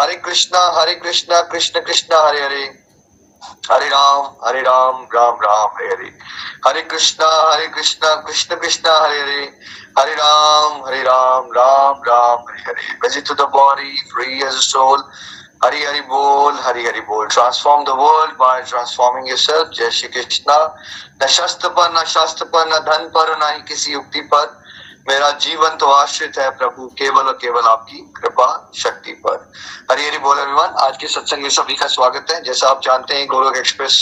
Hare Krishna Hare Krishna, Krishna Krishna, Hare Hare. Hare Ram Hare Ram Ram Ram, Hare Hare. Hare Krishna Hare Krishna, Krishna Krishna, Hare Hare. Hare Ram Hare Ram Ram Ram, Hare Hare. Busy to the body, free as Hari Hari बोल, हरि हरि बोल। Transform the world by transforming yourself जय श्री कृष्णा। न शस्त्र पर, न शास्त्र पर, न धन पर, न ही किसी युक्ति पर। मेरा जीवन तो आश्रित है प्रभु, केवल और केवल आपकी कृपा शक्ति पर। हरि हरि बोल अभिमान आज के सत्संग में सभी का स्वागत है। जैसा आप जानते हैं, गोलोक एक्सप्रेस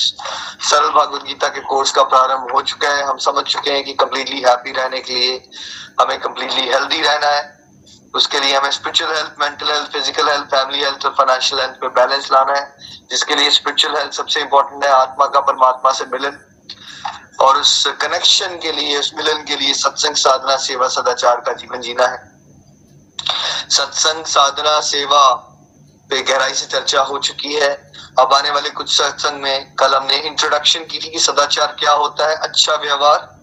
सरल भगवत गीता के कोर्स का प्रारंभ हो चुका है। हम समझ चुके हैं कि कंप्लीटली हैप्पी रहने के लिए हमें कंप्लीटली हेल्दी रहना है। उसके लिए हमें spiritual health mental health physical health family health और फाइनेंशियल हेल्थ पे बैलेंस लाना है। जिसके लिए स्पिरिचुअल हेल्थ सबसे इंपॉर्टेंट है, आत्मा का परमात्मा से मिलन। और उस कनेक्शन के लिए, उस मिलन के लिए सत्संग साधना सेवा सदाचार का जीवन जीना है। सत्संग साधना सेवा पे गहराई से चर्चा हो चुकी है। अब आने वाले कुछ सत्संग में कल हमने इंट्रोडक्शन की थी कि सदाचार क्या होता है अच्छा व्यवहार,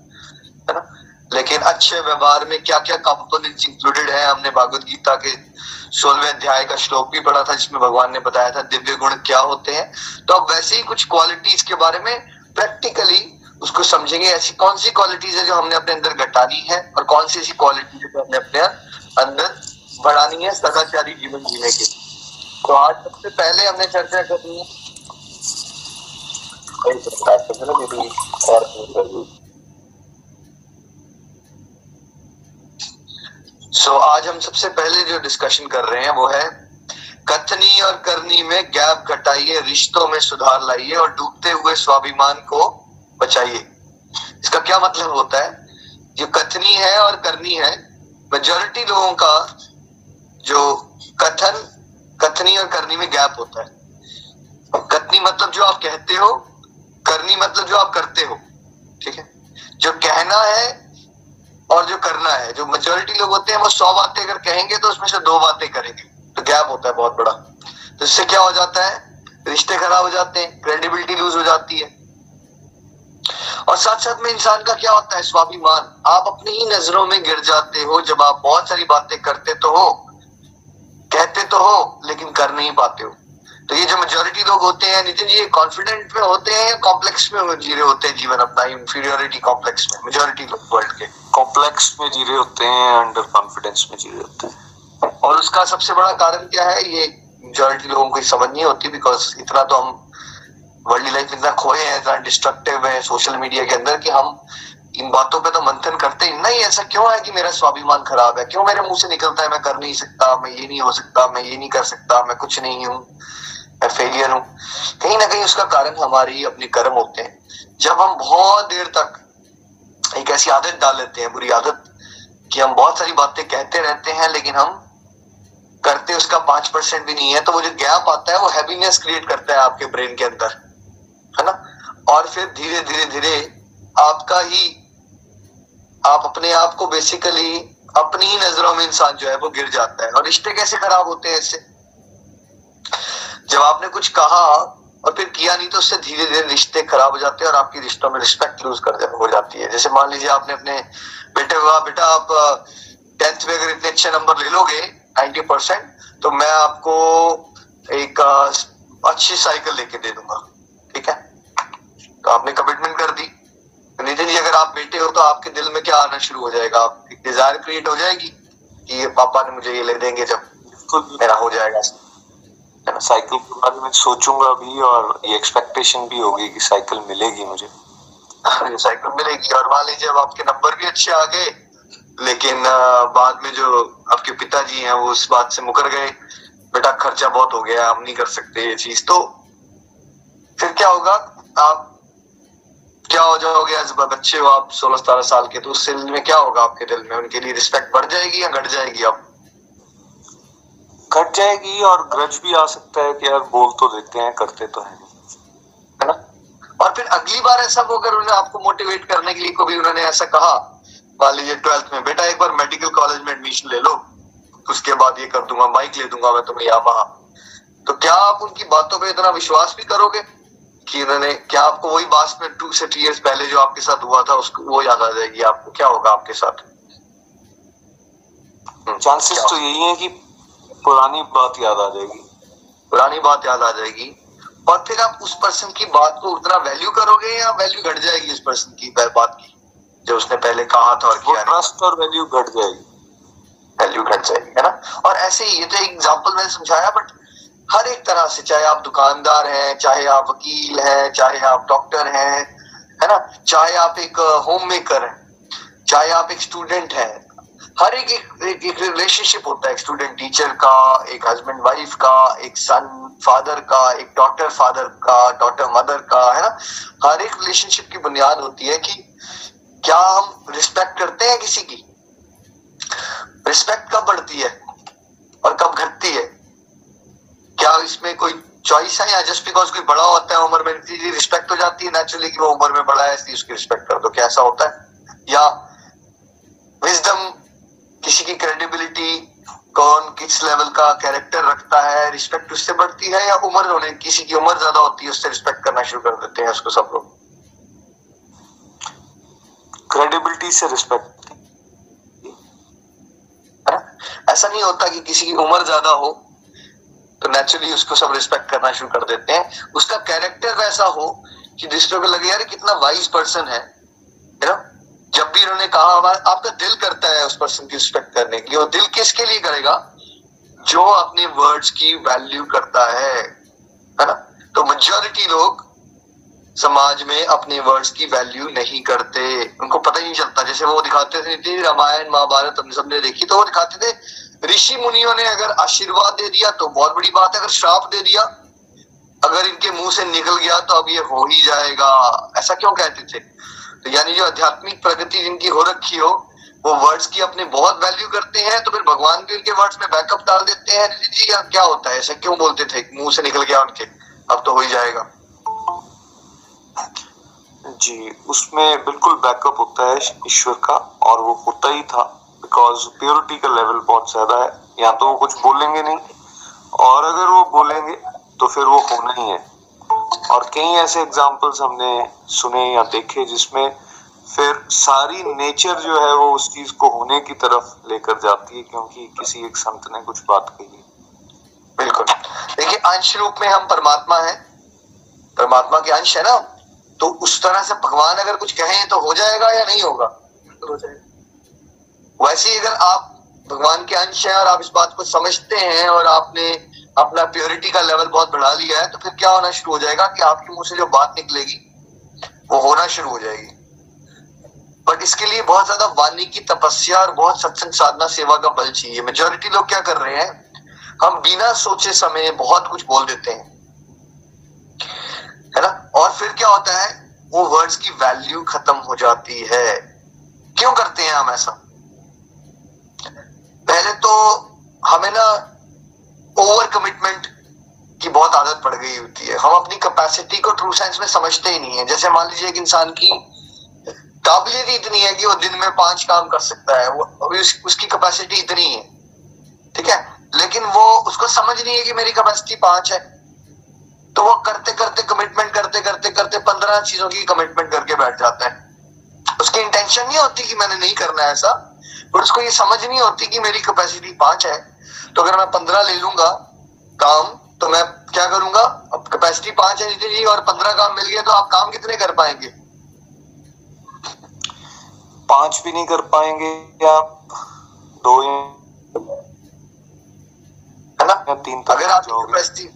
है ना? लेकिन अच्छे व्यवहार में क्या क्या कंपोनेंट्स इंक्लूडेड है? हमने भागवत गीता के सोलवे अध्याय का श्लोक भी पढ़ा था, जिसमें भगवान ने बताया था दिव्य गुण क्या होते हैं। तो अब वैसे ही कुछ क्वालिटीज के बारे में प्रैक्टिकली उसको समझेंगे ऐसी कौन सी क्वालिटीज है जो हमने अपने अंदर घटानी है और कौन सी ऐसी क्वालिटीज है जो हमने अपने अंदर बढ़ानी है सदाचारी जीवन जीने के तो आज सबसे पहले हमने चर्चा करनी है। सो so, आज हम सबसे पहले जो डिस्कशन कर रहे हैं वो है कथनी और करनी में गैप घटाइए रिश्तों में सुधार लाइए और डूबते हुए स्वाभिमान को बचाइए। इसका क्या मतलब होता है? जो कथनी है और करनी है। मेजोरिटी लोगों का जो कथन, कथनी और करनी में गैप होता है। कथनी मतलब जो आप कहते हो, करनी मतलब जो आप करते हो। ठीक है? जो कहना है और जो करना है। जो मेजोरिटी लोग होते हैं, वो सौ बातें अगर कहेंगे तो उसमें से दो बातें करेंगे। तो गैप होता है बहुत बड़ा। तो इससे क्या हो जाता है? रिश्ते खराब हो जाते हैं क्रेडिबिलिटी लूज हो जाती है। और साथ साथ में इंसान का क्या होता है? स्वाभिमान। आप अपनी ही नज़रों में गिर जाते हो। जब आप बहुत सारी बातें करते तो हो कहते तो हो लेकिन कर नहीं पाते हो। तो ये जो मेजोरिटी लोग होते हैं नितिन जी ये कॉन्फिडेंट में होते हैं या कॉम्प्लेक्स में जी रहे होते हैं जीवन अपना इंफीरियोरिटी कॉम्प्लेक्स में मेजोरिटी लोग वर्ल्ड के? कॉम्प्लेक्स में जी रहे होते हैं अंडर कॉन्फिडेंस में जी रहे होते हैं। और उसका सबसे बड़ा कारण क्या है? ये मेजोरिटी लोगों को समझ नहीं होती बिकॉज़ इतना तो हम वर्ल्ड लाइफ इतना खोए हैं इतना डिस्ट्रक्टिव है सोशल मीडिया के अंदर कि हम इन बातों पे तो मंथन करते ही। नहीं, ऐसा क्यों है कि मेरा स्वाभिमान खराब है? क्यों मेरे मुँह से निकलता है, मैं कर नहीं सकता, मैं ये नहीं हो सकता, मैं ये नहीं कर सकता, मैं कुछ नहीं हूँ, मैं फेलियर हूँ। कहीं ना कहीं उसका कारण हमारी अपने कर्म होते हैं। जब हम बहुत देर तक एक ऐसी आदत डाल लेते हैं, बुरी आदत, कि हम बहुत सारी बातें कहते रहते हैं, लेकिन हम करते उसका पाँच परसेंट भी नहीं है तो वो जो गैप आता है, वो हैप्पीनेस क्रिएट करता है आपके ब्रेन के अंदर। है ना? और फिर धीरे धीरे धीरे आपका ही, आप अपने आप को बेसिकली अपनी ही नज़रों में इंसान जो है वो गिर जाता है। और रिश्ते कैसे खराब होते हैं इससे? जब आपने कुछ कहा और फिर किया नहीं तो उससे धीरे धीरे रिश्ते खराब हो जाते हैं और आपकी रिश्तों में रिस्पेक्ट लूज कर हो जाती है। जैसे मान लीजिए आपने अपने बेटे हुआ बेटा, आप टेंथ में अगर इतने अच्छे नंबर ले लोगे नाइन्टी परसेंट तो मैं आपको एक अच्छी साइकिल लेके दे दूँगा। आपने कमिटमेंट कर दी। नितिन जी अगर आप बेटे हो तो आपके दिल में क्या आना शुरू हो जाएगा? आप एक डिज़ायर क्रिएट हो जाएगी कि ये पापा ने मुझे ये ले देंगे जब मेरा हो जाएगा। साइकिल के बारे में सोचूँगा भी और ये एक्सपेक्टेशन भी होगी कि साइकिल मिलेगी मुझे। साइकिल मिलेगी। और मान लीजिए अब आपके नंबर भी अच्छे आ गए। लेकिन बाद में जो आपके पिताजी हैं वो उस बात से मुकर गए। बेटा खर्चा बहुत हो गया हम नहीं कर सकते ये चीज़। तो फिर क्या होगा? आप क्या हो जाओगे एज बच्चे हो आप सोलह सतारह साल के? तो उस दिल में क्या होगा आपके दिल में? उनके लिए रिस्पेक्ट बढ़ जाएगी या घट जाएगी आप? घट जाएगी और ग्रज भी आ सकता है कि यार बोल तो देते हैं करते तो है और फिर अगली बार ऐसा वो अगर उन्होंने आपको मोटिवेट करने के लिए कभी उन्होंने ऐसा कहा मान लीजिए ट्वेल्थ में बेटा एक बार मेडिकल कॉलेज में एडमिशन ले लो उसके बाद ये कर दूँगा बाइक ले दूँगा मैं तुम्हें यहाँ वहाँ। तो क्या आप उनकी बातों पर इतना विश्वास भी करोगे? कि उन्होंने क्या आपको वही बात में टू से थ्री ईयर्स पहले जो आपके साथ हुआ था उसको वो याद आ जाएगी आपको। क्या होगा आपके साथ? चांसेस तो यही है कि पुरानी बात याद आ जाएगी। पुरानी बात याद आ जाएगी। और फिर आप उस पर्सन की बात को उतना वैल्यू करोगे या वैल्यू घट जाएगी उस पर्सन की बात की जो उसने पहले कहा था और किया ट्रस्ट और वैल्यू घट जाएगी। वैल्यू घट जाएगी है ना? और ऐसे ही ये तो एग्ज़ाम्पल मैंने समझाया बट हर एक तरह से चाहे आप दुकानदार हैं चाहे आप वकील हैं चाहे आप डॉक्टर हैं है ना? चाहे आप एक होम मेकर हैं चाहे आप एक स्टूडेंट हैं हर एक एक, एक रिलेशनशिप होता है स्टूडेंट टीचर का एक हस्बैंड वाइफ का एक सन फादर का एक डॉटर फादर का डॉटर मदर का है ना? हर एक रिलेशनशिप की बुनियाद होती है कि क्या हम रिस्पेक्ट करते हैं किसी की? रिस्पेक्ट कब बढ़ती है और कब घटती है? क्या इसमें कोई चॉइस है या जस्ट बिकॉज़ कोई बड़ा होता है, उम्र में रिस्पेक्ट हो जाती है नेचुरली कि वो उम्र में बड़ा है, इसलिए उसकी रिस्पेक्ट कर दो। क्या ऐसा होता है? या विजडम किसी की क्रेडिबिलिटी कौन किस लेवल का कैरेक्टर रखता है रिस्पेक्ट उससे बढ़ती है या उम्र होने, किसी की उम्र ज़्यादा होती है, उससे रिस्पेक्ट करना शुरू कर देते हैं उसको सब लोग? क्रेडिबिलिटी से रिस्पेक्ट ऐसा नहीं होता कि किसी की उम्र ज़्यादा हो तो नेचुरली उसको सब रिस्पेक्ट करना शुरू कर देते हैं। उसका कैरेक्टर वैसा हो कि दूसरों को लगे यार कितना वाइज पर्सन है। ना जब भी उन्होंने कहा आपका दिल करता है उस पर्सन की रिस्पेक्ट करने के लिए। और दिल किसके लिए करेगा? जो अपने वर्ड्स की वैल्यू करता है। है ना? तो मेजोरिटी लोग समाज में अपने वर्ड्स की वैल्यू नहीं करते। उनको पता ही नहीं चलता। जैसे वो दिखाते थे, रामायण, महाभारत, हमने सबने देखी। तो वो दिखाते थे ऋषि मुनियों ने अगर आशीर्वाद दे दिया तो बहुत बड़ी बात है, अगर श्राप दे दिया, अगर इनके मुँह से निकल गया तो अब ये हो ही जाएगा। ऐसा क्यों कहते थे? तो यानी जो आध्यात्मिक प्रगति जिनकी हो रखी हो, वो वर्ड्स की अपने बहुत वैल्यू करते हैं तो फिर भगवान भी उनके वर्ड्स में बैकअप डाल देते हैं जी या क्या होता है? ऐसा क्यों बोलते थे? मुँह से निकल गया उनके, अब तो हो ही जाएगा। जी, उसमें बिल्कुल बैकअप होता है ईश्वर का, और वो होता ही था। बिकॉज़ प्योरिटी का लेवल बहुत ज़्यादा है। या तो वो कुछ बोलेंगे नहीं। और अगर वो बोलेंगे तो फिर वो होना ही है। और कई ऐसे एग्जाम्पल्स हमने सुने या देखे जिसमें फिर सारी नेचर जो है वो उस चीज़ को होने की तरफ़ लेकर जाती है क्योंकि किसी एक संत ने कुछ बात कही बिल्कुल। देखिए अंश रूप में हम परमात्मा है। परमात्मा के अंश है ना तो उस तरह से भगवान अगर कुछ कहें तो हो जाएगा या नहीं होगा? हो जाएगा। वैसे ही अगर आप भगवान के अंश हैं और आप इस बात को समझते हैं और आपने अपना प्योरिटी का लेवल बहुत बढ़ा लिया है तो फिर क्या होना शुरू हो जाएगा कि आपके मुँह से जो बात निकलेगी, वो होना शुरू हो जाएगी। बट इसके लिए बहुत ज़्यादा वाणी की तपस्या और बहुत सत्संग साधना सेवा का बल चाहिए। मेजोरिटी लोग क्या कर रहे हैं, हम बिना सोचे समय बहुत कुछ बोल देते हैं। है ना? और फिर क्या होता है, वो वर्ड्स की वैल्यू खत्म हो जाती है। क्यों करते हैं हम ऐसा? पहले तो हमें ना ओवर कमिटमेंट की बहुत आदत पड़ गई होती है। हम अपनी कैपेसिटी को ट्रू साइंस में समझते ही नहीं है। जैसे मान लीजिए एक इंसान की काबिलियत इतनी है कि वो दिन में पाँच काम कर सकता है। वो अभी उस, उसकी कैपेसिटी इतनी है। ठीक है? लेकिन वो उसको समझ नहीं है कि मेरी कैपेसिटी पाँच है। तो वो करते करते कमिटमेंट करते करते करते पंद्रह चीज़ों की कमिटमेंट करके बैठ जाता है। उसकी इंटेंशन नहीं होती कि मैंने नहीं करना है ऐसा पर उसको ये समझ नहीं होती कि मेरी कैपेसिटी पाँच है। तो अगर मैं पंद्रह ले लूँगा काम तो मैं क्या करूँगा? अब कैपेसिटी पाँच है नितिन जी और पंद्रह काम मिल गया तो आप काम कितने कर पाएँगे? पाँच भी नहीं कर पाएँगे या दो है ना? तीन अगर आप कैपेसिटी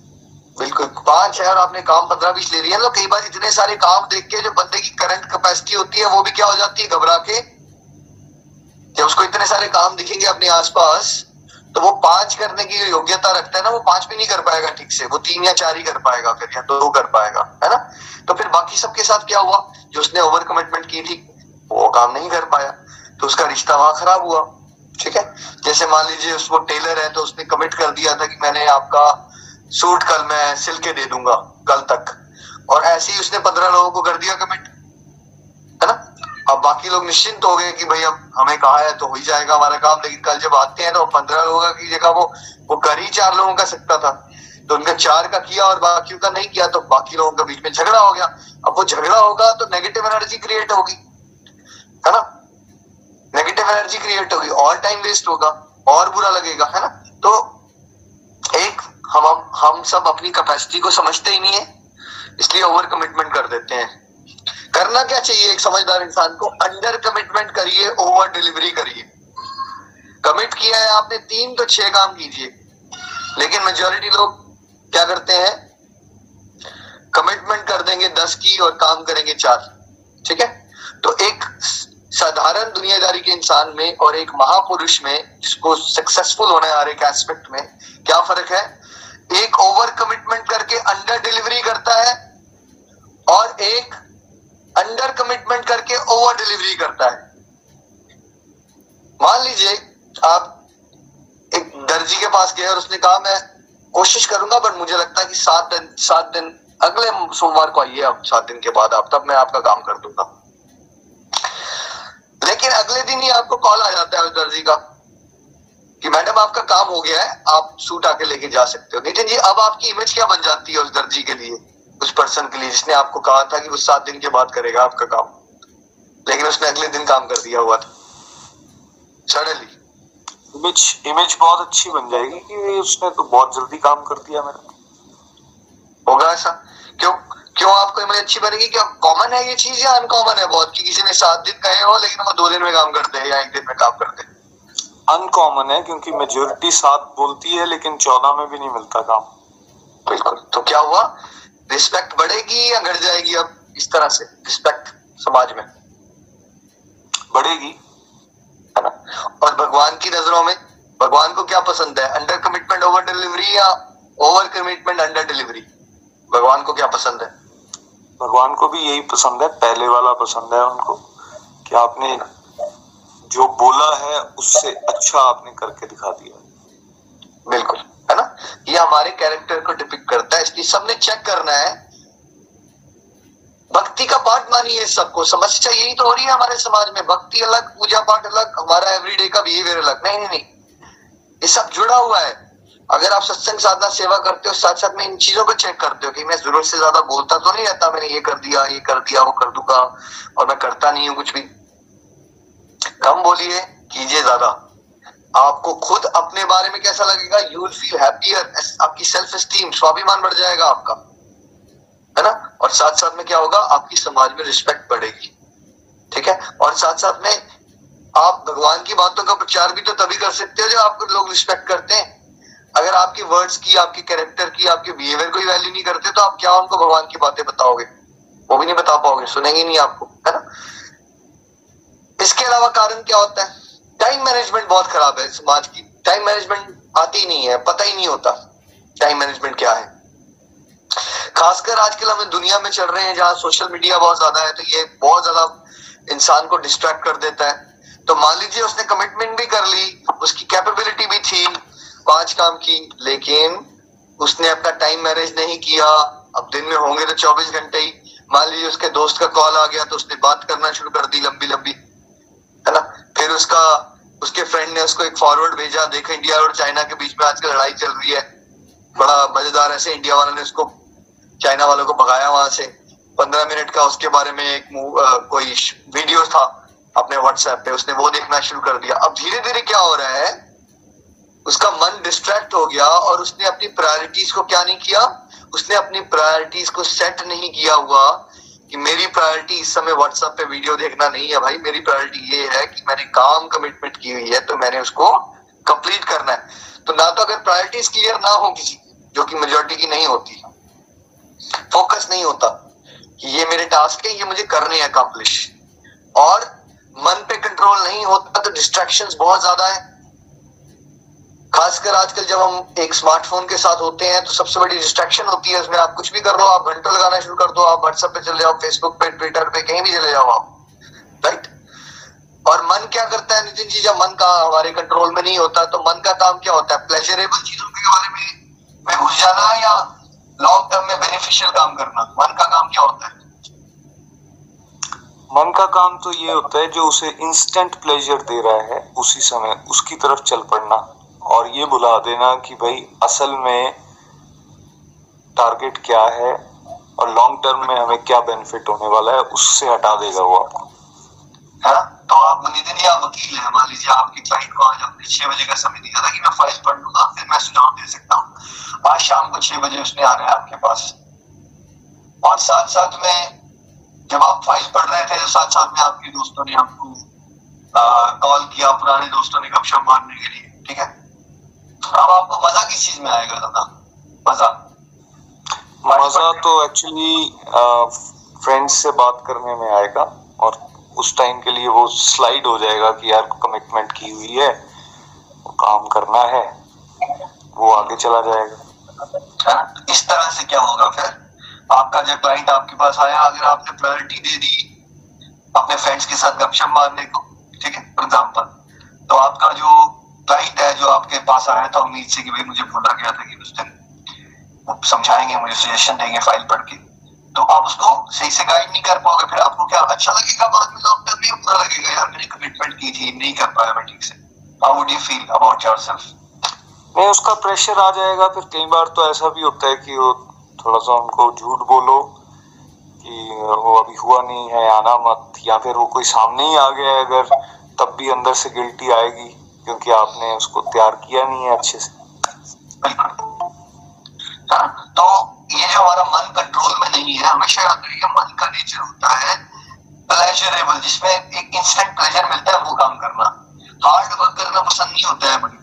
बिल्कुल। पाँच है और आपने काम पंद्रह बीस ले लिया तो कई बार इतने सारे काम देख के जो बंदे की करंट कैपेसिटी होती है, वो भी क्या हो जाती है घबरा के? जब उसको इतने सारे काम दिखेंगे अपने आसपास तो वो पाँच करने की योग्यता रखता है ना, वो पाँच भी नहीं कर पाएगा ठीक से। वो तीन या चार ही कर पाएगा फिर, या दो कर पाएगा, है ना? तो फिर बाकी सबके साथ क्या हुआ? जो उसने ओवर कमिटमेंट की थी, वो काम नहीं कर पाया। तो उसका रिश्ता वहाँ खराब हुआ, ठीक है? जैसे मान लीजिए उसको टेलर है तो उसने कमिट कर दिया था कि मैंने आपका सूट कल मैं सिल के दे दूँगा, कल तक। और ऐसे ही उसने पंद्रह लोगों को कर दिया कमिट है ना? अब बाकी लोग निश्चिंत हो गए कि भाई अब हमें कहा है तो हो ही जाएगा हमारा काम, लेकिन कल जब आते हैं तो पंद्रह लोगों की जगह वो वो कर ही चार लोगों का सकता था। तो उनका चार का किया और बाकी का नहीं किया तो बाकी लोगों के बीच में झगड़ा हो गया। अब वो झगड़ा होगा तो नेगेटिव एनर्जी क्रिएट होगी, है ना? नेगेटिव एनर्जी क्रिएट होगी और टाइम वेस्ट होगा, और बुरा लगेगा, है ना? तो एक हम हम सब अपनी कैपेसिटी को समझते ही नहीं है, इसलिए ओवर कमिटमेंट कर देते हैं। करना क्या चाहिए एक समझदार इंसान को? अंडर कमिटमेंट करिए ओवर डिलीवरी करिए। कमिट किया है आपने तीन तो छह काम कीजिए। लेकिन मेजोरिटी लोग क्या करते हैं? कमिटमेंट कर देंगे दस की और काम करेंगे चार। ठीक है? तो एक साधारण दुनियादारी के इंसान में और एक महापुरुष में जिसको सक्सेसफुल होना है हर एक एस्पेक्ट में, क्या फ़र्क है? एक ओवर कमिटमेंट करके अंडर डिलीवरी करता है और एक अंडर कमिटमेंट करके ओवर डिलीवरी करता है। मान लीजिए आप एक दर्जी के पास गए और उसने कहा, मैं कोशिश करूँगा बट मुझे लगता है कि सात दिन सात दिन, अगले सोमवार को आइए आप, सात दिन के बाद आप, तब मैं आपका काम कर दूँगा। लेकिन अगले दिन ही आपको कॉल आ जाता है उस दर्जी का कि मैडम, आपका काम हो गया है, आप सूट आके लेके जा सकते हो। नितिन जी, अब आपकी इमेज क्या बन जाती है उस दर्जी के लिए, उस पर्सन के लिए, जिसने आपको कहा था कि वो सात दिन के बाद करेगा आपका काम? लेकिन उसने अगले दिन काम कर दिया हुआ था। सडनली इमेज इमेज बहुत अच्छी बन जाएगी कि उसने तो बहुत जल्दी काम कर दिया मेरा होगा ऐसा? क्यों? क्यों आपको इमेज अच्छी बनेगी? क्या कॉमन है ये चीज़ या अनकॉमन है बहुत? कि किसी ने सात दिन कहे हो लेकिन वो दो दिन में काम करते हैं या एक दिन में काम करते हैं? अनकॉमन है क्योंकि मेजोरिटी सात बोलती है लेकिन चौदह में भी नहीं मिलता काम। बिल्कुल। तो क्या हुआ? रिस्पेक्ट बढ़ेगी या घट जाएगी अब इस तरह से? रिस्पेक्ट समाज में। बढ़ेगी। है ना? और भगवान की नज़रों में भगवान को क्या पसंद है? अंडर कमिटमेंट ओवर डिलीवरी या ओवर कमिटमेंट अंडर डिलीवरी भगवान को क्या पसंद है? भगवान को भी यही पसंद है, पहले वाला पसंद है उनको, कि आपने जो बोला है, उससे अच्छा आपने करके दिखा दिया। बिल्कुल, है ना? ये हमारे कैरेक्टर को डिपिक्ट करता है, इसलिए सबने चेक करना है। भक्ति का पाठ मानिए सबको समस्या यही तो हो रही है हमारे समाज में, भक्ति अलग, पूजा पाठ अलग, हमारा एवरीडे का बिहेवियर अलग। नहीं नहीं नहीं, ये सब जुड़ा हुआ है। अगर आप सत्संग साधना सेवा करते हो साथ साथ में इन चीज़ों को चेक करते हो कि मैं ज़रूरत से ज़्यादा बोलता तो नहीं रहता, मैंने ये कर दिया, ये कर दिया, वो कर दूँगा, और मैं करता नहीं हूँ कुछ भी। कम बोलिए, कीजिए ज़्यादा। आपको खुद अपने बारे में कैसा लगेगा? यू विल फील हैप्पियर आपकी सेल्फ स्टीम स्वाभिमान बढ़ जाएगा आपका। है ना? और साथ साथ में क्या होगा? आपकी समाज में रिस्पेक्ट बढ़ेगी। ठीक है? और साथ साथ में आप भगवान की बातों का प्रचार भी तो तभी कर सकते हो जब आपको लोग रिस्पेक्ट करते हैं। अगर आपकी वर्ड्स की, आपके कैरेक्टर की, आपके बिहेवियर को वैल्यू नहीं करते तो आप क्या उनको भगवान की बातें बताओगे? वो भी नहीं बता पाओगे, सुनेंगे नहीं आपको, है ना? इसके अलावा कारण क्या होता है? टाइम मैनेजमेंट बहुत खराब है समाज की। टाइम मैनेजमेंट आती नहीं है, पता ही नहीं होता टाइम मैनेजमेंट क्या है। खासकर आजकल हम दुनिया में चल रहे हैं, जहाँ सोशल मीडिया बहुत ज़्यादा है तो ये बहुत ज़्यादा इंसान को डिस्ट्रैक्ट कर देता है। तो मान लीजिए उसने कमिटमेंट भी कर ली, उसकी कैपेबिलिटी भी थी पाँच काम की लेकिन उसने अपना टाइम मैनेज नहीं किया। अब दिन में होंगे तो चौबीस घंटे ही। मान लीजिए उसके दोस्त का कॉल आ गया तो उसने बात करना शुरू कर दी लंबी लंबी। है ना? फिर उसका उसके फ्रेंड ने उसको एक फॉरवर्ड भेजा देखो इंडिया और चाइना के बीच में आजकल लड़ाई चल रही है। बड़ा मज़ेदार ऐसे इंडिया वालों ने उसको चाइना वालों को भगाया वहाँ से। पंद्रह मिनट का उसके बारे में एक आ, कोई वीडियो था अपने व्हाट्सएप पे। उसने वो देखना शुरू कर दिया। अब धीरे धीरे क्या हो रहा है उसका मन डिस्ट्रैक्ट हो गया और उसने अपनी प्रायोरिटीज को क्या नहीं किया? उसने अपनी प्रायोरिटीज को सेट नहीं किया हुआ कि मेरी प्रायोरिटी इस समय व्हाट्सएप पे वीडियो देखना नहीं है भाई। मेरी प्रायोरिटी ये है कि मैंने काम कमिटमेंट की हुई है तो मैंने उसको कंप्लीट करना है। तो ना तो अगर प्रायोरिटीज क्लियर ना हो किसी जो कि मेजोरिटी की नहीं होती फोकस नहीं होता कि ये मेरे टास्क है, ये मुझे करने हैं अकम्पलिश और मन पे कंट्रोल नहीं होता तो डिस्ट्रैक्शंस बहुत ज़्यादा है। खासकर आजकल जब हम एक स्मार्टफ़ोन के साथ होते हैं तो सबसे बड़ी डिस्ट्रैक्शन होती है उसमें आप कुछ भी कर लो, आप घंटों लगाना शुरू कर दो, आप व्हाट्सएप पे चले जाओ फेसबुक पे ट्विटर पे, कहीं भी चले जाओ आप राइट और मन क्या करता है, नितिन जी, जब मन का हमारे कंट्रोल में नहीं होता तो मन का काम क्या होता है? प्लेजरेबल चीज़ों के बारे में में घुस जाना या लॉन्ग टर्म में बेनिफिशियल काम करना? मन का काम क्या होता है? मन का काम तो ये होता है, जो उसे इंस्टेंट प्लेजर दे रहा है, उसी समय, उसकी तरफ़ चल पड़ना। और ये बुला देना कि भाई, असल में टारगेट क्या है और लॉन्ग टर्म में हमें क्या बेनिफिट होने वाला है, उससे हटा देगा वो आपको। है ना? तो आप नितिन आप वकील है। मान लीजिए आपकी क्लाइंट को आज आपने छह बजे का समय दिया था कि मैं फ़ाइल पढ़ लूँगा, फिर मैं सुझाव दे सकता हूँ। आज शाम को छह बजे उसने आना है आपके पास। और साथ साथ में जब आप फ़ाइल पढ़ रहे थे तो साथ साथ में आपके दोस्तों ने आपको कॉल किया पुराने दोस्तों ने गपशप मारने के लिए, ठीक है? अब आपको मज़ा किस चीज़ में आएगा दादा? मज़ा। मज़ा तो एक्चुअली फ्रेंड्स से बात करने में आएगा और उस टाइम के लिए वो स्लाइड हो जाएगा कि यार कमिटमेंट की हुई है काम करना है वो आगे चला जाएगा। इस तरह से क्या होगा फिर? आपका जो क्लाइंट आपके पास आया अगर आपने प्रायोरिटी दे दी अपने फ्रेंड्स के साथ गपशप मारने को ठीक है फॉर एग्ज़ाम्पल तो आपका जो क्लाइंट है, जो आपके पास आया था, उम्मीद से कि भाई मुझे बोला गया था कि उस दिन वो समझाएँगे, मुझे सजेशन देंगे फ़ाइल पढ़ के। तो आप उसको सही से गाइड नहीं कर पाओगे, फिर आपको क्या अच्छा लगेगा बाद में लॉन्ग टर्म में बुरा लगेगा? यार, मैंने कमिटमेंट की थी, नहीं कर पाया मैं ठीक से। How would you feel about yourself नहीं, उसका प्रेशर आ जाएगा, फिर कई बार तो ऐसा भी होता है कि वो थोड़ा सा उनको झूठ बोलो कि वो अभी हुआ नहीं है, आना मत, या फिर वो कोई सामने ही आ गया है, अगर तब भी अंदर से गिल्टी आएगी। क्योंकि आपने उसको तैयार किया नहीं है अच्छे से। हाँ, तो ये जो हमारा मन कंट्रोल में नहीं है हमेशा याद रखिए मन का नेचर होता है प्लेजरेबल जिसमें एक इंस्टेंट प्लेजर मिलता है वो काम करना। हार्ड वर्क करना पसंद नहीं होता है बड़ी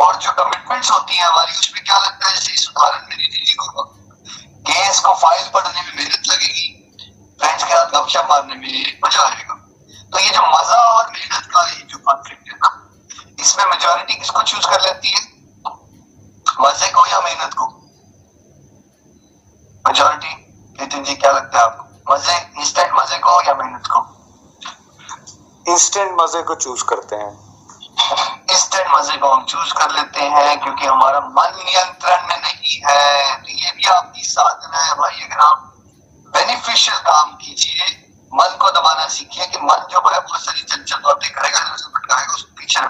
और जो कमिटमेंट्स होती है हमारी उसमें क्या लगता है जैसे इस उदाहरण में दीदी जी को केस को फ़ाइल पढ़ने में मेहनत लगेगी फ्रेंड्स के साथ गपशप मारने में मज़ा आएगा। तो ये जो मज़ा और मेहनत का ये जो कॉन्फ्लिक्ट है ना इसमें मेजोरिटी किसको चूज़ कर लेती है? मज़े को या मेहनत को? मेजोरिटी नितिन जी क्या लगता है आपको? मज़े इंस्टेंट मज़े को या मेहनत को? इंस्टेंट मज़े को चूज़ करते हैं। इंस्टेंट मज़े को हम चूज़ कर लेते हैं क्योंकि हमारा मन नियंत्रण में नहीं है। तो ये भी आपकी साधना है भाई अगर आप बेनिफिशियल काम कीजिए मन को दबाना सीखिए कि मन जो है, बहुत सारी चंचल बातें करेगा उसको भटकाएगा, उसको पीछे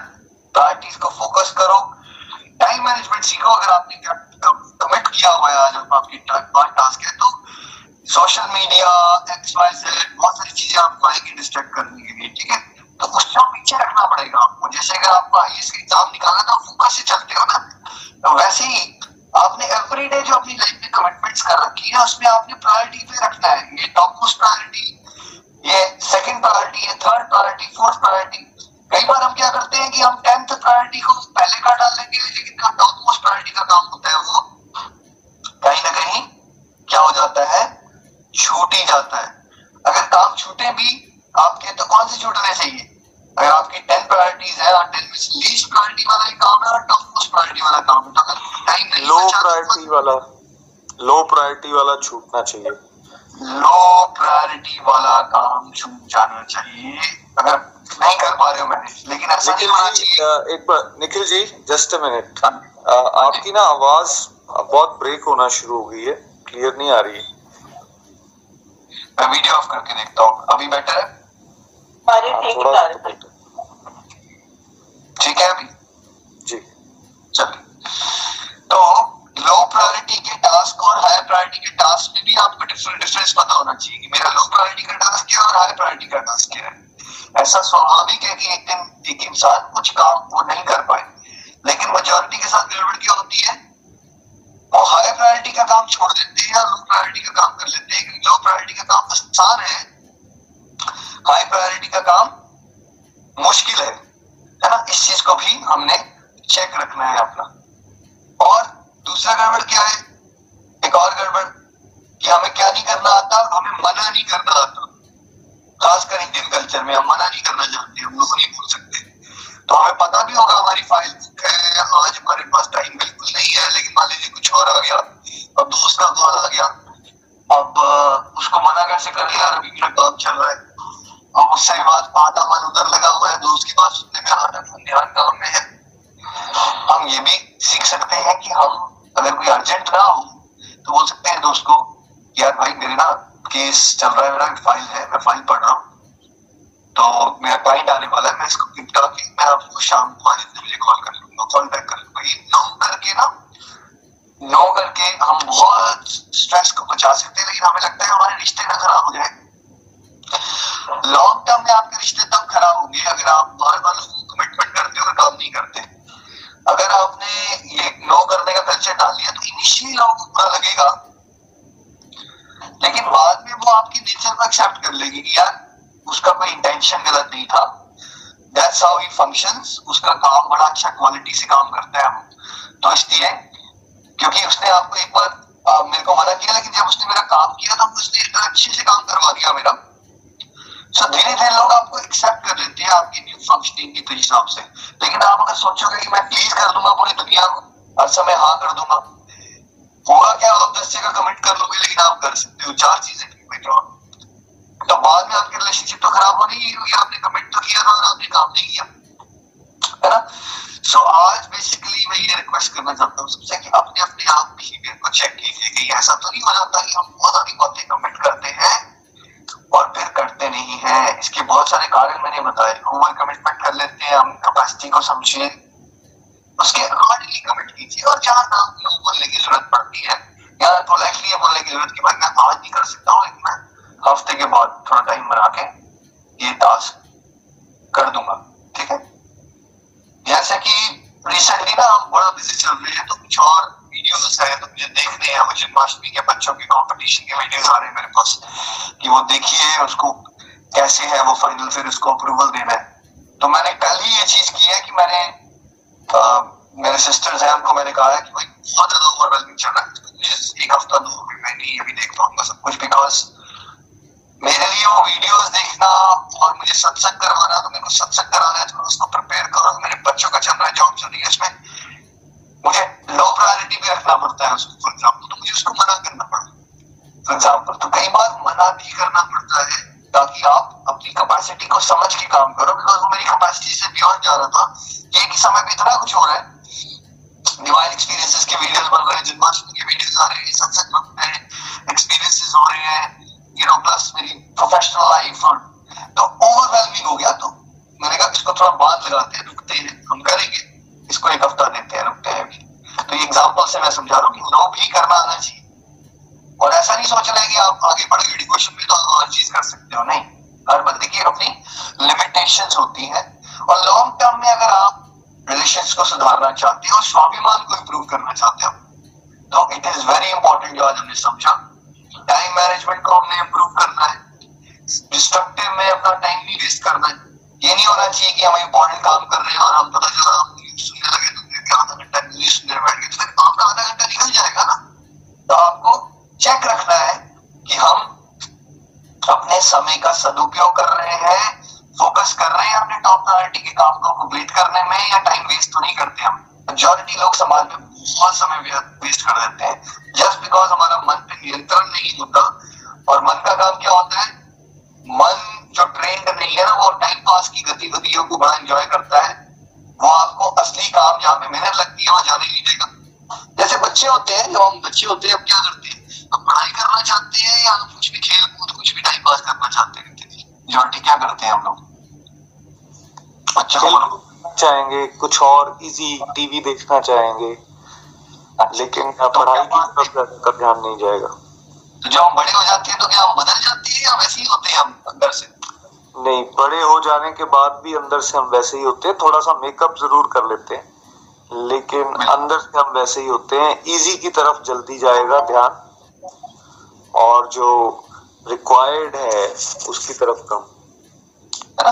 प्रायोरिटीज को फोकस करो। टाइम मैनेजमेंट सीखो, अगर आपने कमिट किया हुआ है आज आपकी टास्क है तो social media X Y Z बहुत सारी चीज़ें आपको आएगी डिस्ट्रैक्ट करने के लिए, ठीक है? तो उसको पीछे रखना पड़ेगा आपको। जैसे अगर आपको आई का एग्ज़ाम निकालना तो फोकस से चलते हो ना। तो वैसे ही आपने एवरी डे जो अपनी लाइफ में कमिटमेंट्स कर रखी है, उसमें आपने प्रायोरिटी पे रखना है। ये टॉप मोस्ट प्रायोरिटी ये सेकंड प्रायोरिटी ये थर्ड प्रायोरिटी फोर्थ प्रायोरिटी कई बार हम क्या करते हैं कि हम टेंथ प्रायोरिटी को पहले का डाल लेंगे लेकिन टॉप मोस्ट प्रायोरिटी का काम होता है वो कहीं ना कहीं क्या हो जाता है? छूट ही जाता है। अगर काम छूटे भी आपके तो कौन से छूटने चाहिए? अगर आपकी टेन प्रायोरिटीज है और टेन में लीस्ट प्रायोरिटी वाला ही काम है और टॉप मोस्ट प्रायोरिटी वाला काम है तो अगर टाइम नहीं लो प्रायोरिटी वाला लो प्रायोरिटी वाला छूटना चाहिए। लो प्रायोरिटी वाला काम छूट जाना चाहिए। अगर नहीं कर पा रहे हो मैंने लेकिन ऐसा नहीं होना निखिल जी चाहिए। एक बार Nikhil ji just a minute आपकी ना आवाज़ बहुत ब्रेक होना शुरू हो गई है क्लियर नहीं आ रही। है मैं वीडियो ऑफ़ करके देखता हूँ। अभी बेटर है? हमारे हाँ, ठीक है। ठीक है अभी? जी। चलिए। तो लो प्रायोरिटी के टास्क और हाई प्रायोरिटी के टास्क में भी आपको डिफरेंट डिफरेंस पता होना चाहिए कि मेरा लो प्रायोरिटी का टास्क क्या है और हाई प्रायोरिटी का टास्क क्या है। ऐसा स्वाभाविक है कि एक दिन, एक इंसान कुछ काम वो नहीं कर पाए, लेकिन मेजोरिटी के साथ गड़बड़ क्या होती है? वो हाई प्रायोरिटी का काम छोड़ देते हैं या लो प्रायोरिटी का काम कर लेते हैं लो प्रायोरिटी का काम आसान है। हाई प्रायोरिटी का काम मुश्किल है है ना? इस चीज़ को भी हमने चेक रखना है अपना। और दूसरा गड़बड़ क्या है? एक और गड़बड़ कि हमें क्या नहीं करना आता, हमें मना नहीं करना आता। खासकर इंडियन कल्चर में हम मना नहीं करना जानते, हम लोग नहीं बोल सकते। तो हमें पता भी होगा हमारी फ़ाइल बुक है आज हमारे पास टाइम बिल्कुल नहीं है, लेकिन मान लीजिए कुछ और आ गया, अब दोस्त का कॉल आ गया, अब उसको मना कैसे कर यार अभी मेरा काम चल रहा है। अब उससे बाद आधा मन उधर लगा हुआ है दोस्त की बात सुनने में आधा मन ध्यान काम में है हम ये भी सीख सकते हैं कि हम अगर कोई अर्जेंट ना हो दोस्त को यार भाई मेरे ना केस चल रहा है मेरा फ़ाइल है मैं फ़ाइल पढ़ रहा हूँ तो मेरा क्लाइंट आने वाला है मैं इसको निपटा के मैं आपको शाम को आज मुझे कॉल कर लूँगा कॉल बैक कर लूँगा ये नो करके ना नो करके हम बहुत स्ट्रेस को बचा सकते हैं लेकिन हमें लगता है हमारे रिश्ते ना खराब हो जाए लॉन्ग टर्म में आपके रिश्ते तब खराब होंगे अगर आप बार बार लोगों को कमिटमेंट करते हो और काम नहीं करते अगर आपने ये नो करने का कल्चर डाल लिया तो इनिशियली लोगों को बुरा लगेगा लेकिन बाद में वो आपकी नेचर को एक्सेप्ट कर लेगी कि यार उसका कोई इंटेंशन गलत नहीं था दैट्स हाउ ही फ़ंक्शंस उसका काम बड़ा अच्छा क्वालिटी से काम करता है हम तो इसलिए क्योंकि उसने आपको एक बार आ, मेरे को मना किया लेकिन जब उसने मेरा काम किया तो उसने इतना अच्छे से काम करवा दिया मेरा। सो धीरे धीरे लोग आपको एक्सेप्ट कर लेते हैं आपकी न्यू फंक्शनिंग के हिसाब से। लेकिन आप अगर सोचोगे कि मैं प्लीज़ कर दूँगा पूरी दुनिया को हर समय हाँ कर दूँगा होगा क्या? आप दस जगह कमिट कर लोगे लेकिन आप कर सकते हो। चार चीज़ें तो बाद में आपकी रिलेशनशिप तो खराब हो रही है आपने कमिट तो किया था और आपने काम नहीं किया। सो आज बेसिकली मैं ये रिक्वेस्ट करना चाहता हूँ सबसे कि अपने अपने आप बिहेवियर को चेक कीजिए कि ऐसा तो नहीं हो जाता कि हम बहुत सारी बातें कमिट करते हैं और फिर करते नहीं है। इसके बहुत सारे कारण मैंने बताए। ओवर कमिटमेंट कर लेते हैं, हम कैपेसिटी को समझिए। उसके अकॉर्डिंगली कमिट कीजिए और जहाँ काम नो बोलने की ज़रूरत पड़ती है या पोलाइटली ये बोलने की ज़रूरत की भाई मैं आज नहीं कर सकता हूँ लेकिन मैं हफ़्ते के बाद थोड़ा टाइम बना के ये टास्क कर दूँगा। ठीक है? जैसे कि रिसेंटली ना हम बड़ा बिज़ी चल रहे हैं तो कुछ और वीडियोस है तो मुझे देखने हैं। मुझे जन्माष्टमी के बच्चों के कंपटीशन के वीडियोस आ रहे हैं मेरे पास कि वो देखिए उसको कैसे है वो फाइनल फिर उसको अप्रूवल देना है। तो मैंने कल ही ये चीज़ की है कि मैंने आ, मेरे सिस्टर्स हैं उनको मैंने कहा है कि भाई बहुत ज़्यादा ओवरवेलमिंग चल रहा है। एक हफ़्ता दो मैं नहीं अभी देख पाऊँगा सब कुछ बिकॉज़ मेरे लिए वो वीडियोस देखना और मुझे सत्संग करवाना तो मेरे को सत्संग कराना है तो उसको प्रिपेयर बच्चों का चल रहा है जॉब चल रही है इसमें मुझे लो प्रायोरिटी भी रखना पड़ता है उसको फॉर एग्ज़ाम्पल तो मुझे उसको मना करना पड़ा फॉर एग्ज़ाम्पल तो कई बार मना भी करना पड़ता है, ताकि आप अपनी कैपेसिटी को समझ के काम करो। बिकॉज़ वो मेरी कैपेसिटी से बियॉन्ड जा रहा था। एक ही समय में इतना कुछ है डिवाइन एक्सपीरियंसेस के वीडियोस बन रहे हैं जन्माष्टमी के वीडियोस आ रहे हैं सत्संग बन रहे हैं एक्सपीरियंसेस हो रहे हैं यू नो प्लस मेरी प्रोफेशनल लाइफ और तो ओवरवेलमिंग हो गया तो मैंने कहा इसको थोड़ा बाद लगाते हैं रुकते हैं हम करेंगे इसको एक हफ़्ता देते हैं रुकते हैं अभी तो ये एग्ज़ाम्पल से मैं समझा रहा हूँ कि नो भी करना आना चाहिए और ऐसा नहीं सोचना है कि आप आगे बढ़ गए क्वेश्चन में तो हर चीज़ कर सकते हो नहीं हर बंदे की अपनी लिमिटेशन होती है और लॉन्ग टर्म में अगर आप रिलेशन को सुधारना चाहते हो स्वाभिमान को इम्प्रूव करना चाहते हो तो इट इज़ वेरी इंपॉर्टेंट जो आज हमने समझा टाइम मैनेजमेंट को हमने इम्प्रूव करना है डिस्ट्रक्टिव में अपना टाइम नहीं वेस्ट करना है ये नहीं होना चाहिए कि हम इंपॉर्टेंट काम कर रहे हैं और हम पता चला हम सुनने लगे तो फिर आधा घंटा न्यूज़ सुनने बैठ गए तो फिर आपका आधा घंटा निकल जाएगा ना। तो आपको चेक रखना है कि हम अपने समय का सदुपयोग कर रहे हैं फोकस कर रहे हैं अपने टॉप प्रायोरिटी के काम को कंप्लीट करने में या टाइम वेस्ट तो नहीं करते हम। मेजोरिटी लोग समाज में बहुत समय वेस्ट कर देते हैं। बच्चे होते हैं हम क्या करते हैं? हम पढ़ाई करना चाहते हैं या कुछ भी खेल कूद कुछ भी टाइम पास करना चाहते हैं? मेजोरिटी क्या करते हैं हम लोग? बच्चों को चाहेंगे कुछ और इजी टीवी देखना चाहेंगे लेकिन पढ़ाई की तरफ़ ज़्यादा ध्यान नहीं जाएगा। तो जब हम बड़े हो जाते हैं तो क्या हम बदल जाते हैं या वैसे ही होते हैं हम अंदर से? नहीं बड़े हो जाने के बाद भी अंदर से हम वैसे ही होते हैं थोड़ा सा मेकअप ज़रूर कर लेते हैं। लेकिन अंदर से हम वैसे ही होते हैं। इजी की तरफ़ जल्दी जाएगा ध्यान। और जो रिक्वायर्ड है, उसकी तरफ़ कम। है ना?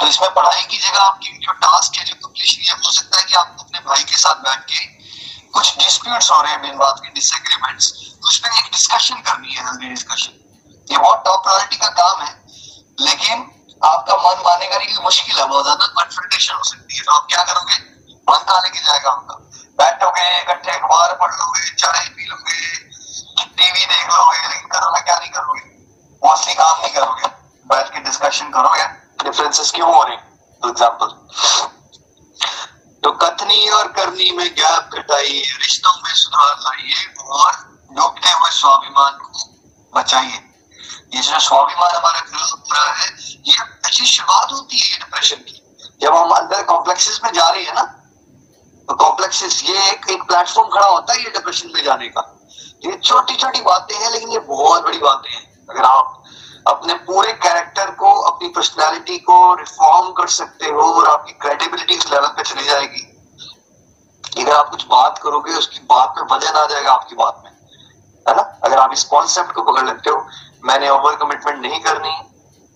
तो इसमें पढ़ाई की जगह आपकी जो टास्क है, जो कंप्लीशन है, हो सकता है कि आपको अपने भाई के साथ बैठ के कुछ डिस्प्यूट्स हो रहे हैं बात के डिसएग्रीमेंट्स उस पर एक डिस्कशन करनी है हेल्दी डिस्कशन ये बहुत टॉप प्रायोरिटी का काम है, लेकिन आपका मन मानेगा नहीं कि मुश्किल है, बहुत ज़्यादा कन्फ्रंटेशन हो सकती है। तो आप क्या करोगे? मन लेके जाएगा आपका बैठोगे, इकट्ठे अखबार पढ़ लोगे चाय पी लोगे टीवी देख लोगे, लेकिन करोगे क्या नहीं करोगे? वो काम नहीं करोगे। बैठ के डिस्कशन करोगे। डिफरेंसेस क्यों हो रही? फॉर एग्ज़ाम्पल तो कथनी और करनी में गैप घटाइए रिश्तों में सुधार लाइए और डूबते हुए स्वाभिमान को बचाइए। ये जो स्वाभिमान हमारा ग्रह हो रहा है, ये अच्छी शुरुआत होती है डिप्रेशन की। जब हम अंदर कॉम्प्लेक्सेस में जा रही है ना तो कॉम्प्लेक्सेस ये एक एक प्लेटफॉर्म खड़ा होता है ये डिप्रेशन में जाने का। ये छोटी छोटी बातें हैं, लेकिन ये बहुत बड़ी बातें हैं। अगर आप अपने पूरे कैरेक्टर को, अपनी पर्सनालिटी को रिफॉर्म कर सकते हो और आपकी क्रेडिबिलिटी इस लेवल पे चली जाएगी। अगर आप कुछ बात करोगे, उसकी बात में वज़न आ जाएगा आपकी बात में। है ना? अगर आप इस कॉन्सेप्ट को पकड़ लेते हो, मैंने ओवर कमिटमेंट नहीं करनी,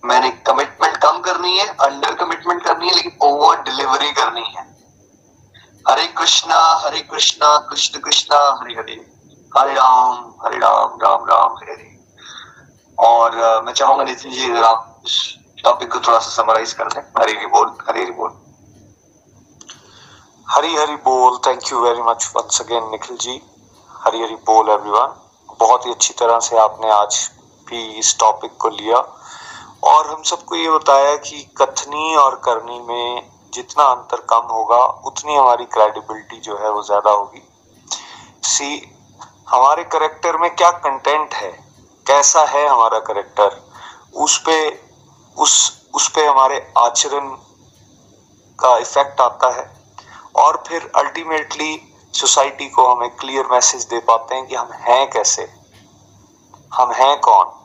मैंने कमिटमेंट कम करनी है अंडर कमिटमेंट करनी है, लेकिन ओवर डिलीवरी करनी है। हरे कृष्णा हरे कृष्णा, कृष्ण कृष्णा, हरे हरे। हरे राम हरे राम राम राम, हरे हरे। और मैं चाहूँगा नितिन जी, अगर आप टॉपिक को थोड़ा सा समराइज कर दें। हरे हरि बोल, हरे हरि बोल। हरी हरी बोल thank you very much once again Nikhil ji. Hari Hari बोल एवरीवन बहुत ही अच्छी तरह से आपने आज भी इस टॉपिक को लिया। और हम सबको ये बताया कि कथनी और करनी में जितना अंतर कम होगा, उतनी हमारी क्रेडिबिलिटी जो है वो ज़्यादा होगी। सी हमारे करेक्टर में क्या कंटेंट है? कैसा है हमारा करेक्टर उस पे, उस उस पे हमारे आचरण का इफ़ेक्ट आता है। और फिर अल्टीमेटली सोसाइटी को हम क्लियर मैसेज दे पाते हैं कि हम हैं कैसे? हम हैं कौन?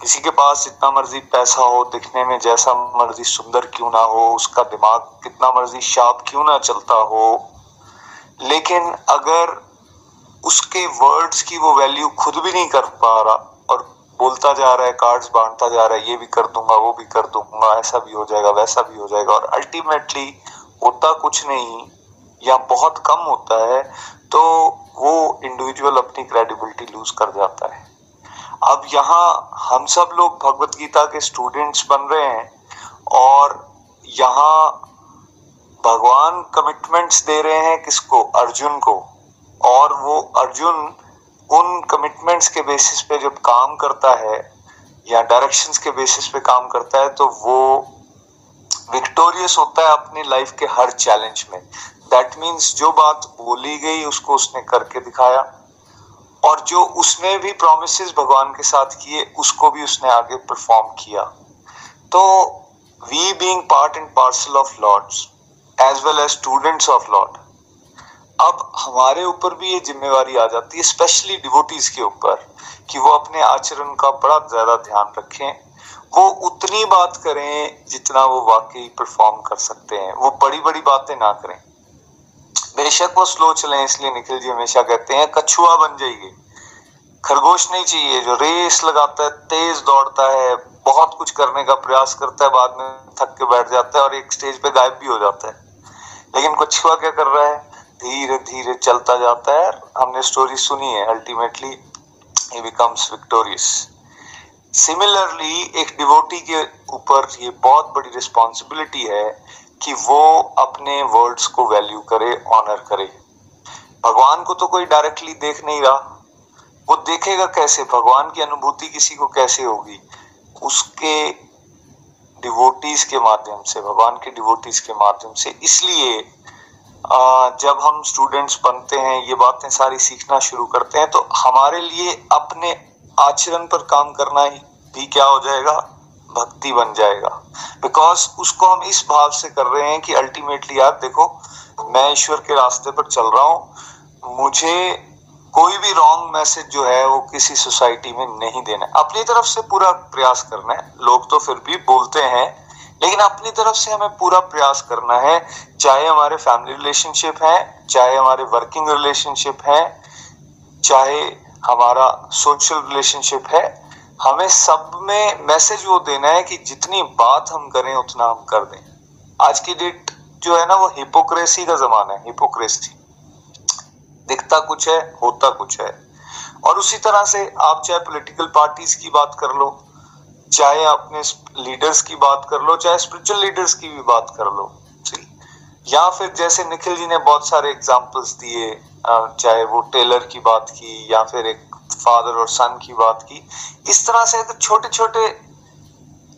किसी के पास जितना मर्ज़ी पैसा हो, दिखने में जैसा मर्ज़ी सुंदर क्यों ना हो, उसका दिमाग कितना मर्ज़ी शार्प क्यों ना चलता हो। लेकिन अगर उसके वर्ड्स की वो वैल्यू खुद भी नहीं कर पा रहा और बोलता जा रहा है कार्ड्स बांटता जा रहा है, ये भी कर दूँगा, वो भी कर दूँगा, ऐसा भी हो जाएगा, वैसा भी हो जाएगा और अल्टीमेटली होता कुछ नहीं या बहुत कम होता है तो वो इंडिविजुअल अपनी क्रेडिबिलिटी लूज कर जाता है। अब यहाँ हम सब लोग भगवत गीता के स्टूडेंट्स बन रहे हैं और यहाँ भगवान कमिटमेंट्स दे रहे हैं किसको? अर्जुन को। और वो अर्जुन उन कमिटमेंट्स के बेसिस पे जब काम करता है या डायरेक्शंस के बेसिस पे काम करता है तो वो विक्टोरियस होता है अपनी लाइफ के हर चैलेंज में। दैट मीन्स जो बात बोली गई, उसको उसने करके दिखाया। और जो उसने भी प्रोमिस भगवान के साथ किए, उसको भी उसने आगे परफॉर्म किया। तो we being part and parcel of lords as well as students of lord अब हमारे ऊपर भी ये जिम्मेवारी आ जाती है स्पेशली डिवोटीज के ऊपर, कि वो अपने आचरण का बड़ा ज़्यादा ध्यान रखें। वो उतनी बात करें जितना वो वाकई परफॉर्म कर सकते हैं। वो बड़ी बड़ी बातें ना करें। बेशक वो स्लो चले, इसलिए निखिल जी हमेशा कहते हैं, कछुआ बन जाइए। खरगोश नहीं चाहिए, जो रेस लगाता है, तेज दौड़ता है, बहुत कुछ करने का प्रयास करता है, बाद में थक के बैठ जाता है और एक स्टेज पे गायब भी हो जाता है। लेकिन कछुआ क्या कर रहा है? धीरे धीरे चलता जाता है हमने स्टोरी सुनी है ultimately he becomes victorious similarly एक डिवोटी के ऊपर ये बहुत बड़ी रिस्पॉन्सिबिलिटी है कि वो अपने वर्ड्स को वैल्यू करे ऑनर करे। भगवान को तो कोई डायरेक्टली देख नहीं रहा। वो देखेगा कैसे? भगवान की अनुभूति किसी को कैसे होगी? उसके डिवोटीज के माध्यम से, भगवान के डिवोटीज के माध्यम से। इसलिए जब हम स्टूडेंट्स बनते हैं, ये बातें सारी सीखना शुरू करते हैं तो हमारे लिए अपने आचरण पर काम करना ही भी क्या हो जाएगा? भक्ति बन जाएगा। बिकॉज़ उसको हम इस भाव से कर रहे हैं कि अल्टीमेटली यार देखो, मैं ईश्वर के रास्ते पर चल रहा हूँ, मुझे कोई भी रॉन्ग मैसेज जो है वो किसी सोसाइटी में नहीं देना अपनी तरफ़ से पूरा प्रयास करना है। लोग तो फिर भी बोलते हैं, लेकिन अपनी तरफ़ से हमें पूरा प्रयास करना है, चाहे हमारे फैमिली रिलेशनशिप है, चाहे हमारे वर्किंग रिलेशनशिप है, चाहे हमारा सोशल रिलेशनशिप है हमें सब में मैसेज वो देना है कि जितनी बात हम करें, उतना हम कर दें। आज की डेट जो है ना, वो हिपोक्रेसी का जमाना है हिपोक्रेसी दिखता कुछ है, होता कुछ है। और उसी तरह से आप चाहे पॉलिटिकल पार्टीज़ की बात कर लो, चाहे अपने लीडर्स की बात कर लो, चाहे स्पिरिचुअल लीडर्स की भी बात कर लो। या फिर जैसे निखिल जी ने बहुत सारे एग्जाम्पल्स दिए चाहे वो टेलर की बात की या फिर एक फादर और सन की बात की, इस तरह से अगर छोटे छोटे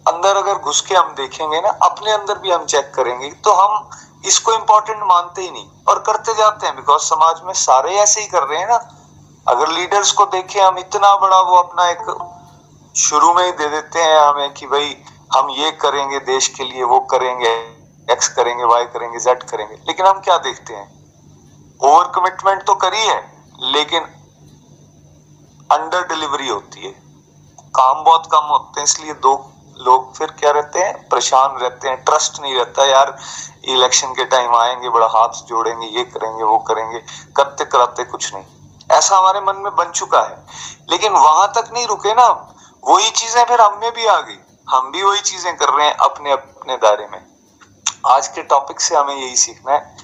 अंदर अगर घुस के हम देखेंगे ना, अपने अंदर भी हम चेक करेंगे तो हम इसको इम्पोर्टेंट मानते ही नहीं और करते जाते हैं बिकॉज़ समाज में सारे ऐसे ही कर रहे हैं ना। अगर लीडर्स को देखें, हम इतना बड़ा वो अपना एक शुरू में ही दे देते हैं हमें कि भाई, हम ये करेंगे, देश के लिए वो करेंगे। एक्स करेंगे वाई करेंगे जेड करेंगे। लेकिन हम क्या देखते हैं? ओवर कमिटमेंट तो करी है, लेकिन अंडर डिलीवरी होती है। काम बहुत कम होते हैं, इसलिए दो लोग फिर क्या रहते हैं? परेशान रहते हैं। ट्रस्ट नहीं रहता, यार इलेक्शन के टाइम आएँगे, बड़ा हाथ जोड़ेंगे, ये करेंगे, वो करेंगे, करते कराते कुछ नहीं। ऐसा हमारे मन में बन चुका है। लेकिन वहाँ तक नहीं रुके ना वही चीज़ें फिर हम में भी आ गई। हम भी वही चीज़ें कर रहे हैं अपने अपने दायरे में। आज के टॉपिक से हमें यही सीखना है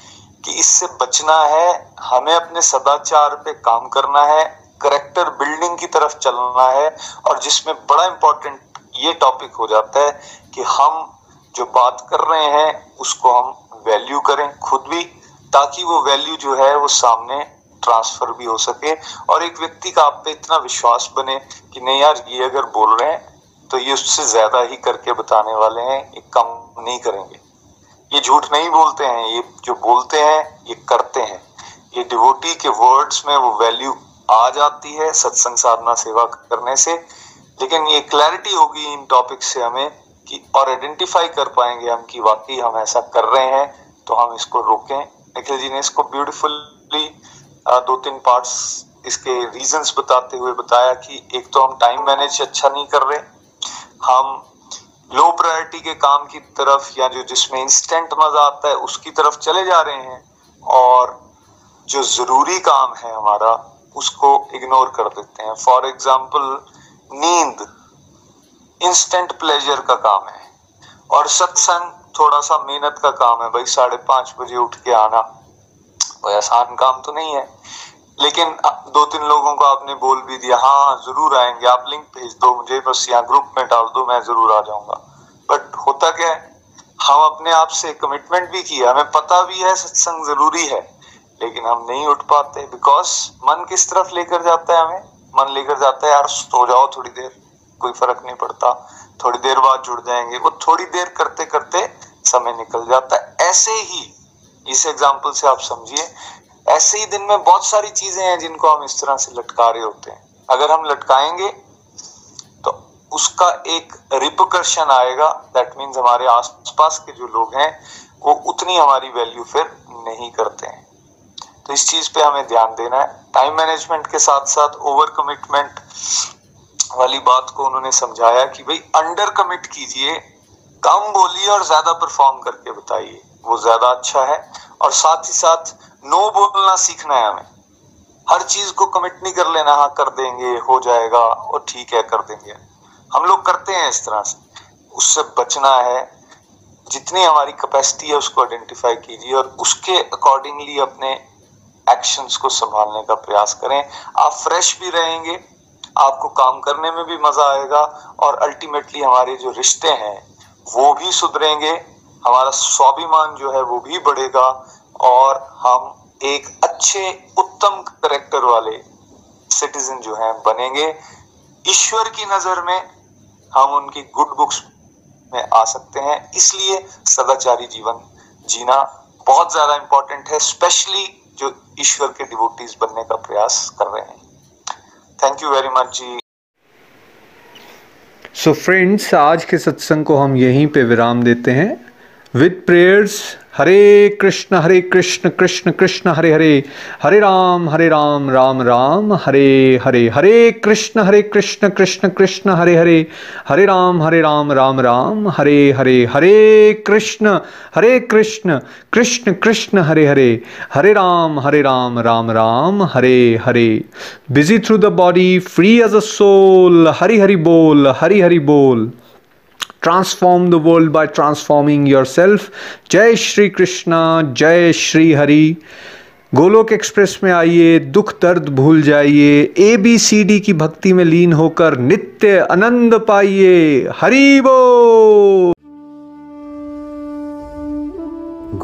कि इससे बचना है, हमें अपने सदाचार पे काम करना है करेक्टर बिल्डिंग की तरफ़ चलना है और जिसमें बड़ा इंपॉर्टेंट ये टॉपिक हो जाता है कि हम जो बात कर रहे हैं, उसको हम वैल्यू करें खुद भी, ताकि वो वैल्यू जो है, वो सामने ट्रांसफ़र भी हो सके और एक व्यक्ति का आप पे इतना विश्वास बने कि नहीं यार, ये अगर बोल रहे हैं तो ये उससे ज़्यादा ही करके बताने वाले हैं, ये कम नहीं करेंगे। ये झूठ नहीं बोलते हैं, ये जो बोलते हैं, ये करते हैं। ये डिवोटी के वर्ड्स में वो वैल्यू आ जाती है सत्संग साधना सेवा करने से। लेकिन ये क्लैरिटी होगी इन टॉपिक से हमें कि और आइडेंटिफाई कर पाएँगे हम कि वाकई हम ऐसा कर रहे हैं तो हम इसको रोकें। निखिल जी ने इसको ब्यूटीफुली दो तीन पार्ट्स इसके रीजंस बताते हुए बताया कि एक तो हम टाइम मैनेज अच्छा नहीं कर रहे, हम लो प्रायोरिटी के काम की तरफ़ या जो जिसमें इंस्टेंट मज़ा आता है उसकी तरफ़ चले जा रहे हैं और जो ज़रूरी काम है हमारा, उसको इग्नोर कर देते हैं। फॉर एग्ज़ाम्पल नींद इंस्टेंट प्लेजर का काम है और सत्संग थोड़ा सा मेहनत का काम है। भाई साढ़े पाँच बजे उठ के आना कोई आसान काम तो नहीं है। लेकिन दो तीन लोगों को आपने बोल भी दिया हाँ ज़रूर आएँगे, आप लिंक भेज दो मुझे, बस यहाँ ग्रुप में डाल दो, मैं ज़रूर आ जाऊँगा। बट होता क्या है, हम अपने आप से कमिटमेंट भी किया हमें पता भी है, सत्संग ज़रूरी है, लेकिन हम नहीं उठ पाते बिकॉज़ मन किस तरफ़ लेकर जाता है हमें? मन लेकर जाता है, यार, सो जाओ थोड़ी देर, कोई फ़र्क नहीं पड़ता, थोड़ी देर बाद जुड़ जाएँगे। वो थोड़ी देर करते करते समय निकल जाता है। ऐसे ही, इस एग्ज़ाम्पल से आप समझिए ऐसे ही दिन में बहुत सारी चीज़ें हैं जिनको हम इस तरह से लटका रहे होते हैं। अगर हम लटकाएँगे तो उसका एक रिपोकर्शन आएगा। दैट मीन्स हमारे आसपास के जो लोग हैं, वो उतनी हमारी वैल्यू फिर नहीं करते हैं। तो इस चीज़ पे हमें ध्यान देना है। टाइम मैनेजमेंट के साथ साथ ओवर कमिटमेंट वाली बात को उन्होंने समझाया कि भाई अंडर कमिट कीजिए, कम बोलिए और ज़्यादा परफॉर्म करके बताइए। वो ज़्यादा अच्छा है। और साथ ही साथ नो बोलना सीखना है हमें। हर चीज़ को कमिट नहीं कर लेना हाँ कर देंगे, हो जाएगा और ठीक है, कर देंगे। हम लोग करते हैं इस तरह से। उससे बचना है। जितनी हमारी कैपेसिटी है उसको आइडेंटिफाई कीजिए और उसके अकॉर्डिंगली अपने एक्शंस को संभालने का प्रयास करें। आप फ्रेश भी रहेंगे, आपको काम करने में भी मज़ा आएगा और अल्टीमेटली हमारे जो रिश्ते हैं, वो भी सुधरेंगे। हमारा स्वाभिमान जो है वो भी बढ़ेगा। और हम एक अच्छे, उत्तम करेक्टर वाले सिटीजन जो हैं, बनेंगे। ईश्वर की नज़र में हम उनकी गुड बुक्स में आ सकते हैं। इसलिए सदाचारी जीवन जीना बहुत ज़्यादा इंपॉर्टेंट है स्पेशली जो ईश्वर के डिवोटीज बनने का प्रयास कर रहे हैं। थैंक यू वेरी मच जी। सो so फ्रेंड्स आज के सत्संग को हम यहीं पे विराम देते हैं। With prayers Hare Krishna Hare Krishna Krishna Krishna, Hare Hare. Hare Ram Hare Ram Ram Ram, Hare Hare. Hare Krishna Hare Krishna Krishna Krishna, Hare Hare. Hare Ram Hare Ram Ram Ram, Hare Hare. Hare Krishna Hare Krishna Krishna Krishna, Hare Hare. Hare Ram Hare Ram Ram Ram, Hare Hare. Busy through the body free as a soul Hari Hari बोल, हरि हरि बोल। Transform world by transforming yourself जय श्री कृष्णा जय Shri Hari Golok express में आइए, दुख दर्द भूल जाइए ए बी सी डी की भक्ति में लीन होकर नित्य आनंद पाइए। हरि बोल!